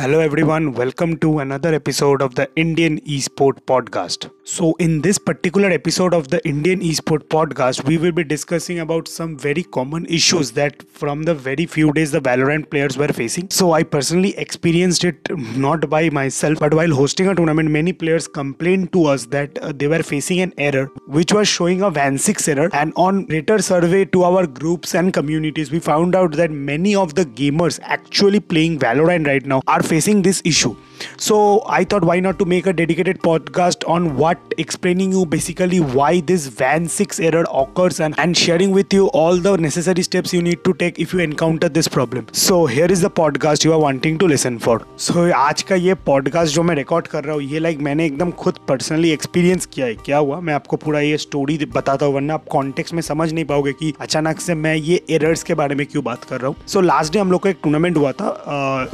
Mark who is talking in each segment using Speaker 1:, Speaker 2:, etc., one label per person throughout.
Speaker 1: Hello, everyone. Welcome to another episode of the Indian Esport Podcast. So, in this particular episode of the Indian Esport Podcast, we will be discussing about some very common issues that from the very few days the Valorant players were facing. So, I personally experienced it not by myself, but while hosting a tournament, many players complained to us that uh, they were facing an error which was showing a VAN6 error. And on later survey to our groups and communities, we found out that many of the gamers actually playing Valorant right now are facing this issue so i thought why not to make a dedicated podcast on what explaining you basically why this van 6 error occurs and, and sharing with you all the necessary steps you need to take if you encounter this problem so here is the podcast you are wanting to listen for so आज का ये podcast जो मैं record कर रहा हूँ ये like मैंने एकदम खुद पर्सनली एक्सपीरियंस किया है क्या हुआ मैं आपको पूरा ये स्टोरी बताता हूँ वरना आप कॉन्टेक्स्ट में समझ नहीं पाओगे कि अचानक से मैं ये एरर्स के बारे में क्यों बात कर रहा हूँ सो लास्ट डे हम लोग का एक टूर्नामेंट हुआ था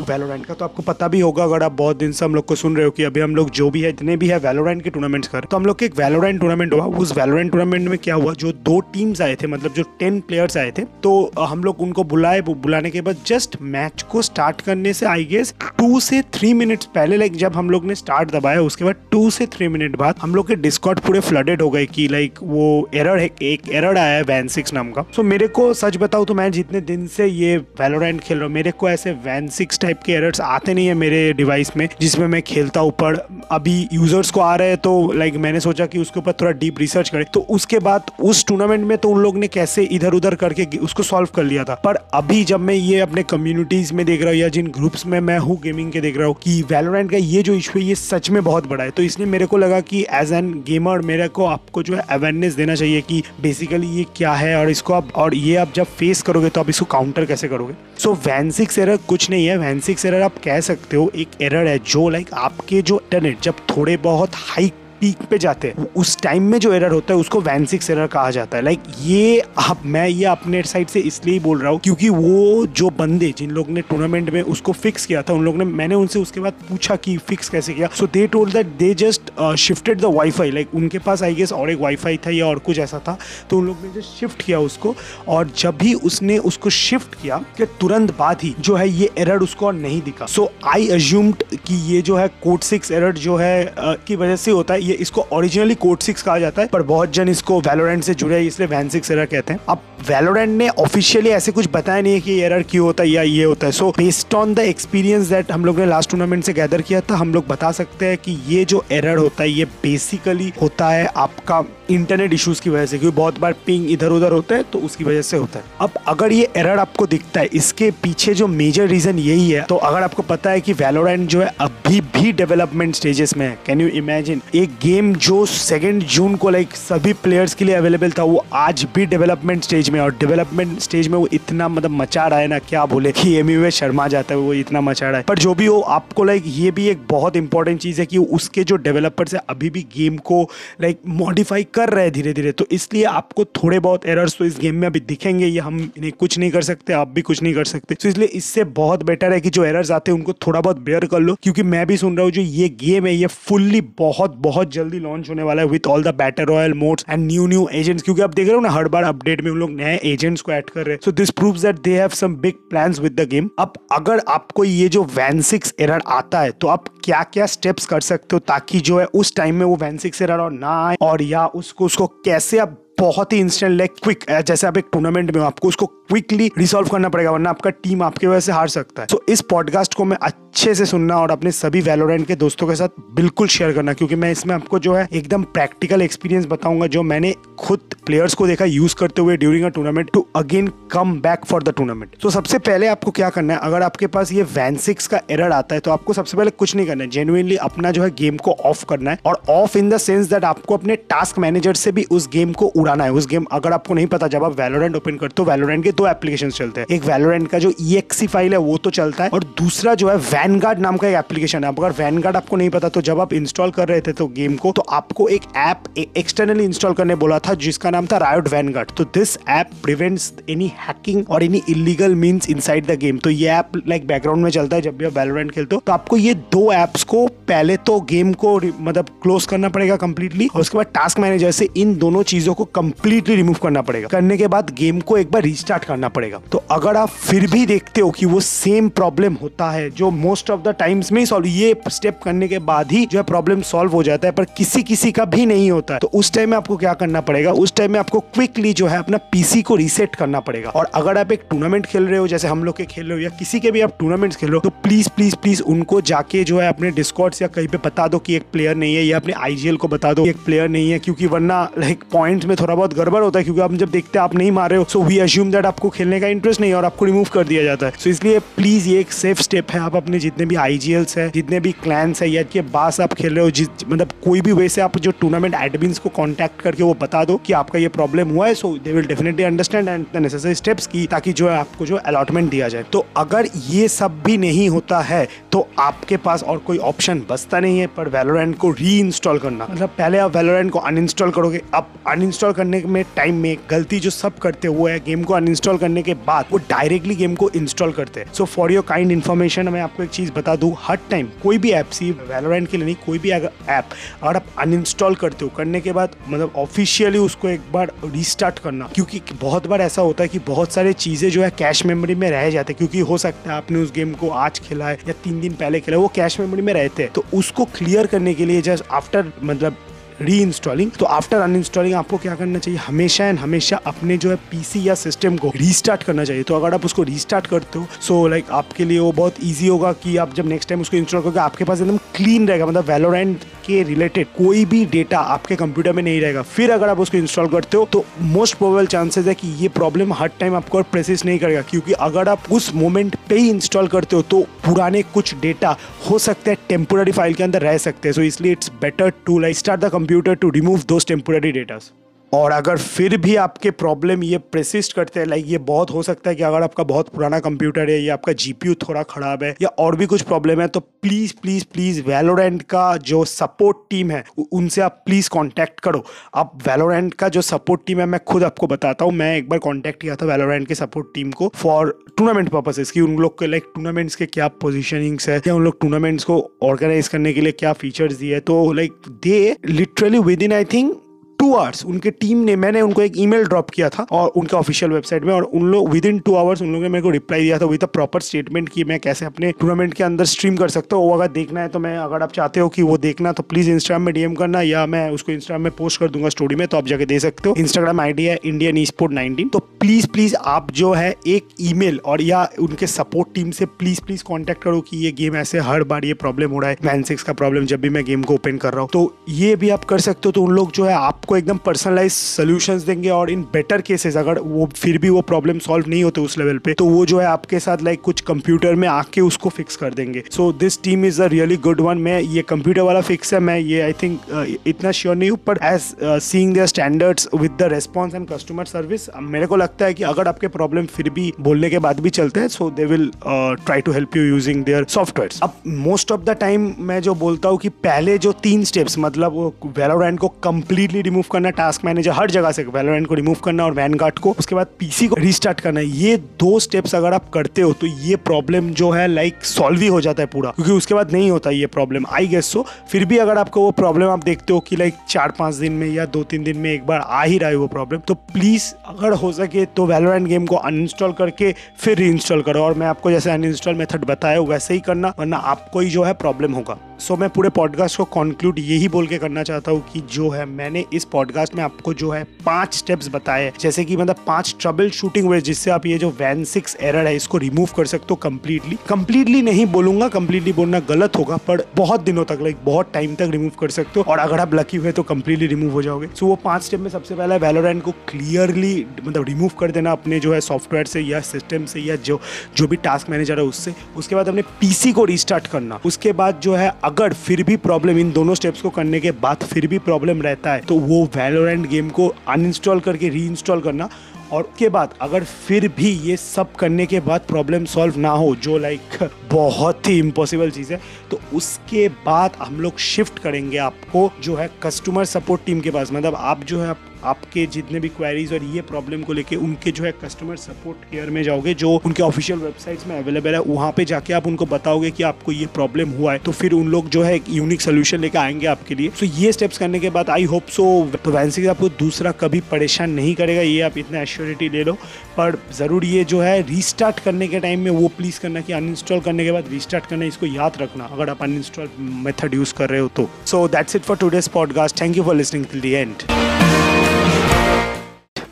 Speaker 1: वेलोरेंट का तो आपको पता भी होगा अगर आप बहुत दिन से हम लोग को सुन रहे हो कि अभी हम लोग जो भी है इतने भी है वेलोरेंट के टूर्नामेंट्स कर तो हम लोग के एक वेलोरेंट टूर्नामेंट हुआ। उस वेलोरेंट टूर्नामेंट में क्या हुआ? जो दो टीम्स आए थे मतलब जो टेन प्लेयर्स आए थे तो हम लोग उनको बुलाए। बुलाने के बाद जस्ट मैच को स्टार्ट करने से आई गेस टू से थ्री मिनट्स पहले लाइक जब हम लोग ने स्टार्ट दबाया उसके बाद टू से थ्री मिनट बाद हम लोग के डिस्कॉट पूरे फ्लडेड हो गए कि लाइक वो एरर है एक एरर आया है वैन सिक्स नाम का। सो so, मेरे को सच बताऊँ तो मैं जितने दिन से ये वेलोरेंट खेल रहा हूँ मेरे को ऐसे वैन सिक्स टाइप के एरर्स आते नहीं है मेरे डिवाइस में। जिसमें मैं खेलता हूँ, पर अभी यूज़र्स को आ रहे हैं तो लाइक मैंने सोचा कि उसके ऊपर थोड़ा डीप रिसर्च करें। तो उसके बाद उस टूर्नामेंट में तो उन लोग ने कैसे इधर उधर करके उसको सॉल्व कर लिया था। पर अभी जब मैं ये अपने कम्युनिटीज में देख रहा हूँ, या जिन ग्रुप्स में मैं हूँ गेमिंग के देख रहा हूँ, कि वेलोरेंट का ये जो इशू है, ये सच में बहुत बड़ा है। तो इसलिए मेरे को लगा कि एज एन गेमर मेरे को आपको जो है अवेयरनेस देना चाहिए कि बेसिकली ये क्या है, और इसको आप, और ये आप जब फेस करोगे तो आप इसको काउंटर कैसे करोगे? सो वैनसिक्स एरर कुछ नहीं है। वैनसिक्स एरर आप कह सकते हो, एक एरर है। जो लाइक आपके जो इंटरनेट जब थोड़े बहुत हाई पीक पे जाते हैं। उस टाइम में जो एरर होता है उसको वैन सिक्स एरर कहा जाता है। लाइक ये अब मैं ये अपने साइड से इसलिए बोल रहा हूँ क्योंकि वो जो बंदे जिन लोग ने टूर्नामेंट में उसको फिक्स किया था उन लोग ने मैंने उनसे उसके बाद पूछा कि फिक्स कैसे किया। So they told that they just shifted the WiFi like उनके पास आई गेस और एक वाईफाई था या और कुछ ऐसा था। तो उन लोग ने जस्ट शिफ्ट किया उसको और जब भी उसने उसको शिफ्ट किया कि तुरंत बाद ही जो है ये एरर उसको नहीं दिखा। सो आई अज्यूम्ड कि ये जो है कोड सिक्स एरर जो है uh, की वजह से होता है ये इसको ओरिजिनली कोड सिक्स कहा जाता है, पर बहुत जन इसको वेलोरेंट से जुड़े इसलिए वैन सिक्स एरर कहते हैं। अब वेलोरेंट ने ऑफिशियली ऐसे कुछ बताया नहीं है कि एरर क्यों होता है या ये होता है। So based on the experience that हम लोग ने लास्ट टूर्नामेंट से गैदर किया था हम लोग बता सकते हैं कि ये जो एरर होता है, ये बेसिकली होता है आपका इंटरनेट इश्यूज़ की वजह से, क्योंकि बहुत बार पिंग इधर उधर होता है तो उसकी वजह से होता है। अब अगर ये एरर आपको दिखता है, इसके पीछे जो मेजर रीजन यही है तो अगर आपको पता है कि वेलोरेंट जो है, अभी भी डेवलपमेंट स्टेजेस में है। कैन यू इमेजिन एक गेम जो सेकेंड जून को लाइक सभी प्लेयर्स के लिए अवेलेबल था, वो आज भी डेवलपमेंट स्टेज में और डेवलपमेंट स्टेज में वो इतना मतलब मचा रहा है ना, क्या बोले, कि एम यू शर्मा जाता है, वो इतना मचा रहा है। पर जो भी हो, आपको लाइक ये भी एक बहुत इंपॉर्टेंट चीज़ है कि उसके जो डेवलपर्स है अभी भी गेम को लाइक मॉडिफाई कर रहे हैं धीरे धीरे तो इसलिए आपको थोड़े बहुत एरर्स तो इस गेम में अभी दिखेंगे, ये हम इन्हें कुछ नहीं कर सकते, आप भी कुछ नहीं कर सकते। तो इसलिए इससे बहुत बेटर है कि जो एरर्स आते हैं, उनको थोड़ा बहुत बेयर कर लो। क्योंकि मैं भी सुन रहा हूँ, जो ये गेम है, ये फुल्ली बहुत बहुत जल्दी लॉन्च होने वाला है with all the battle royale modes and new new agents क्योंकि आप देख रहे हो ना, हर बार अपडेट में उन लोग नए एजेंट्स को ऐड कर रहे हैं। So this proves that they have some big plans with the game अब अगर आपको ये जो वैन सिक्स एरर आता है तो आप क्या क्या स्टेप्स कर सकते हो ताकि जो है उस टाइम में वो वैनसिक्स एरर और ना आए और या उसको उसको कैसे आप बहुत ही इंस्टेंट लाइक क्विक जैसे आप एक टूर्नामेंट में हो आपको उसको क्विकली रिसॉल्व करना पड़ेगा वरना आपका टीम आपके वजह से हार सकता है। सो so, इस पॉडकास्ट को मैं अच्छे से सुनना और अपने सभी वेलोरेंट के दोस्तों के साथ बिल्कुल शेयर करना क्योंकि मैं इसमें आपको जो है एकदम प्रैक्टिकल एक्सपीरियंस बताऊँगा जो मैंने खुद प्लेयर्स को देखा यूज़ करते हुए during a tournament to again come back for the tournament तो सबसे पहले आपको क्या करना है? अगर आपके पास ये वैन सिक्स का एरर आता है तो आपको सबसे पहले कुछ नहीं करना है। जेनुइनली अपना जो है गेम को ऑफ़ करना है। और off in the sense that आपको अपने टास्क मैनेजर से भी उस गेम को उड़ाना है। उस गेम अगर आपको नहीं पता, जब आप वैलोरेंट ओपन करते हो वैलोरेंट के दो एप्लीकेशन चलते हैं। एक वैलोरेंट का जो ई फ़ाइल है, वो तो चलता है। और दूसरा जो है वैनगार्ड नाम का एक एप्लीकेशन है। अगर वैनगार्ड आपको नहीं पता तो जब आप इंस्टॉल कर रहे थे तो गेम को तो आपको एक ऐप एक्सटर्नली इंस्टॉल करने बोला था, जिसका नाम था रायोट वैनगार्ड तो this app prevents any hacking और any illegal means inside the game तो ये ऐप लाइक बैकग्राउंड में चलता है, जब भी आप वैलोरेंट खेलते हो तो आपको ये दो एप्स को पहले तो गेम को मतलब क्लोज करना पड़ेगा कंप्लीटली और उसके बाद टास्क मैनेजर से इन दोनों चीज़ों को कंप्लीटली रिमूव करना पड़ेगा। करने के बाद गेम को एक बार रिस्टार्ट करना पड़ेगा। तो अगर आप फिर भी देखते हो कि वो सेम प्रॉब्लम होता है, जो मोस्ट ऑफ़ द टाइम्स में सॉल्व ये स्टेप करने के बाद ही जो है प्रॉब्लम सॉल्व हो जाता है, पर किसी किसी का भी नहीं होता है तो उस टाइम में आपको क्या करना पड़ेगा? उस टाइम में आपको क्विकली जो है अपना पीसी को रीसेट करना पड़ेगा। और अगर आप एक टूर्नामेंट खेल रहे हो, जैसे हम लोग के खेल रहे हो या किसी के भी आप टूर्नामेंट्स खेल रहे हो तो प्लीज़ प्लीज़ प्लीज़ उनको जाके जो है अपने डिस्कॉर्ड्स या कहीं पे बता दो कि एक प्लेयर नहीं है या अपने आईजीएल को बता दो एक प्लेयर नहीं है, क्योंकि वरना लाइक पॉइंट में थोड़ा बहुत गड़बड़ होता है, क्योंकि आप जब देखते हैं आप नहीं मारे हो सो वी अज्यूम दैट आपको खेलने का इंटरेस्ट नहीं है और आपको रिमूव कर दिया जाता है। सो इसलिए प्लीज़ ये एक सेफ़ स्टेप है, आप अपने जितने भी आईजीएल्स है, जितने भी क्लैंस है, या के बास आप खेल रहे हो मतलब कोई भी वैसे आप जो टूर्नामेंट एडमिन को कॉन्टैक्ट करके वो बता दो कि आपका ये प्रॉब्लम हुआ है so they will definitely understand and the necessary steps की ताकि जो है आपको जो अलॉटमेंट दिया जाए। तो अगर ये सब भी नहीं होता है तो आपके पास और कोई ऑप्शन बचता नहीं है, पर वेलोरेंट को री इंस्टॉल करना। मतलब पहले आप वेलोरेंट को अनइंस्टॉल करोगे, अब अनइंस्टॉल करने में टाइम में गलती जो सब करते हुए है गेम को अनइंस्टॉल करने के बाद वो डायरेक्टली गेम को इंस्टॉल करते हैं। So for your kind information मैं आपको एक चीज़ बता दूँ, हर टाइम कोई भी ऐप सी वेलोरेंट के लिए नहीं, कोई भी ऐप अगर आप अनइंस्टॉल करते हो, करने के बाद मतलब ऑफिशियली उसको एक बार रिस्टार्ट करना। क्योंकि बहुत बार ऐसा होता है कि बहुत सारे चीज़ें जो है कैश मेमोरी में रह जाते हैं। क्योंकि हो सकता है आपने उस गेम को आज खेला है या तीन दिन पहले खेला है वो कैश मेमोरी में रहते हैं। तो उसको क्लियर करने के लिए जस्ट आफ्टर मतलब री इंस्टॉलिंग तो आफ्टर अन इंस्टॉलिंग आपको क्या करना चाहिए? हमेशा एंड हमेशा अपने जो है पीसी या सिस्टम को रीस्टार्ट करना चाहिए। तो अगर आप उसको रीस्टार्ट करते हो सो so, लाइक like, आपके लिए वो बहुत ईजी होगा कि आप जब नेक्स्ट टाइम उसको इंस्टॉल करोगे आपके पास एकदम क्लीन रहेगा। मतलब वेलोरेंट के रिलेटेड कोई भी डेटा आपके कंप्यूटर में नहीं रहेगा। फिर अगर आप उसको इंस्टॉल करते हो तो मोस्ट प्रोबेबल चांसेस है कि ये प्रॉब्लम हर टाइम आपको प्रेसिस नहीं करेगा। क्योंकि अगर आप उस मोमेंट पे ही इंस्टॉल करते हो तो पुराने कुछ डेटा हो सकते हैं टेम्पोररी फ़ाइल के अंदर रह सकते हैं। सो इसलिए it's better to like start the computer to remove those temporary datas और अगर फिर भी आपके प्रॉब्लम ये प्रेसिस्ट करते हैं लाइक ये बहुत हो सकता है कि अगर आपका बहुत पुराना कंप्यूटर है, या आपका जीपीयू थोड़ा ख़राब है, या और भी कुछ प्रॉब्लम है तो प्लीज़ प्लीज़ प्लीज़ वेलोरेंट का जो सपोर्ट टीम है उनसे आप प्लीज़ कांटेक्ट करो। आप वेलोरेंट का जो सपोर्ट टीम है, मैं खुद आपको बताता हूँ, मैं एक बार कॉन्टैक्ट किया था वेलोरेंट के सपोर्ट टीम को फॉर टूर्नामेंट पर्पसेस की उन लोग के लाइक टूर्नामेंट्स के क्या पोजिशनिंग्स है, या उन लोग टूर्नामेंट्स को ऑर्गेनाइज करने के लिए क्या फीचर्स दिए तो like they literally within I think two hours उनके टीम ने, मैंने उनको एक ईमेल ड्रॉप किया था और उनके ऑफिशियल वेबसाइट में और उन लोग विद इन टू आवर्स उन लोगों ने मेरे को रिप्लाई दिया था विद अ प्रॉपर स्टेटमेंट कि मैं कैसे अपने टूर्नामेंट के अंदर स्ट्रीम कर सकता हूँ। वो अगर देखना है तो मैं, अगर आप चाहते हो कि वो देखना तो प्लीज़ इंस्टाग्राम में डीएम करना या मैं उसको इंस्टाग्राम में पोस्ट कर दूँगा स्टोरी में तो आप जाके दे सकते हो। इंस्टाग्राम आईडी है इंडियन ई स्पोर्ट नाइनटीन तो प्लीज़ प्लीज़ आप जो है एक ईमेल और या उनके सपोर्ट टीम से प्लीज़ प्लीज़ कॉन्टैक्ट करो कि ये गेम ऐसे हर बार ये प्रॉब्लम हो रहा है। वैन सिक्स का प्रॉब्लम जब भी मैं गेम को ओपन कर रहा हूँ। तो ये भी आप कर सकते हो। तो उन लोग जो है आपको एकदम पर्सनलाइज सोल्यूशंस देंगे और इन बेटर केसेस अगर वो फिर भी वो प्रॉब्लम सॉल्व नहीं होते उस लेवल पे तो वो जो है आपके साथ लाइक कुछ कंप्यूटर में आके उसको फिक्स कर देंगे। So this team is a really good one मैं ये कंप्यूटर वाला फिक्स है मैं ये आई थिंक uh, इतना श्योर नहीं हूँ but as seeing their standards with the response and customer service मेरे को लगता है कि अगर आपके प्रॉब्लम फिर भी बोलने के बाद भी चलते हैं so they will try to help you using their software अब मोस्ट ऑफ़ द टाइम मैं जो बोलता हूँ कि पहले जो तीन स्टेप्स मतलब वो वेलोरेंट को कंप्लीटली रिमूव करना टास्क मैनेजर हर जगह से वेलोरेंट को रिमूव करना और वैन को, उसके बाद पीसी को रिस्टार्ट करना, ये दो स्टेप्स अगर आप करते हो तो ये प्रॉब्लम जो है लाइक सॉल्व ही हो जाता है पूरा। क्योंकि उसके बाद नहीं होता ये प्रॉब्लम आई गेस सो फिर भी अगर आपको वो प्रॉब्लम आप देखते हो कि लाइक चार पाँच दिन में या दो तीन दिन में एक बार आ ही रहा है वो प्रॉब्लम तो प्लीज़ अगर हो सके तो वेलोरेंट गेम को अनइंस्टॉल करके फिर री इंस्टॉल करो। और मैं आपको जैसे अनइंस्टॉल मेथड बताया, वैसे ही करना, वरना आपको ही जो है प्रॉब्लम होगा। सो so, मैं पूरे पॉडकास्ट को कंक्लूड यही बोल के करना चाहता हूँ कि जो है मैंने इस पॉडकास्ट में आपको जो है पाँच स्टेप्स बताए जैसे कि मतलब पाँच ट्रबल शूटिंग वे जिससे आप ये जो वैन सिक्स एरर है इसको रिमूव कर सकते हो कंप्लीटली कंप्लीटली नहीं बोलूँगा कंप्लीटली बोलना गलत होगा पर बहुत दिनों तक लाइक बहुत टाइम तक रिमूव कर सकते हो। और अगर आप लकी हुए तो कम्प्लीटली रिमूव हो जाओगे। सो so, वो पाँच स्टेप में सबसे पहला वेलोरेंट को क्लियरली मतलब रिमूव कर देना अपने जो है सॉफ्टवेयर से या सिस्टम से या जो जो भी टास्क मैनेजर है उससे। उसके बाद अपने पीसी को रिस्टार्ट करना। उसके बाद जो है अगर फिर भी प्रॉब्लम इन दोनों स्टेप्स को करने के बाद फिर भी प्रॉब्लम रहता है तो वो वैलोरेंट गेम को अनइंस्टॉल करके रीइंस्टॉल करना। और उसके बाद अगर फिर भी ये सब करने के बाद प्रॉब्लम सॉल्व ना हो, जो लाइक बहुत ही इम्पॉसिबल चीज़ है तो उसके बाद हम लोग शिफ्ट करेंगे आपको, जो है कस्टमर सपोर्ट टीम के पास। मतलब आप जो है आपके जितने भी क्वेरीज और ये प्रॉब्लम को लेके उनके जो है कस्टमर सपोर्ट केयर में जाओगे, जो उनके ऑफिशियल वेबसाइट्स में अवेलेबल है, वहाँ पे जाके आप उनको बताओगे कि आपको ये प्रॉब्लम हुआ है। तो फिर उन लोग जो है एक यूनिक सोल्यूशन लेके आएँगे आपके लिए। सो ये स्टेप्स करने के बाद आई होप सो तो आपको दूसरा कभी परेशान नहीं करेगा, ये आप इतना एश्योरिटी ले लो। पर ज़रूर ये जो है रीस्टार्ट करने के टाइम में वो प्लीज़ करना कि अनइंस्टॉल करने के बाद रीस्टार्ट करना, इसको याद रखना। अगर आप अनइंस्टॉल मेथड यूज़ कर रहे हो तो। So that's it for today's podcast thank you for listening till the end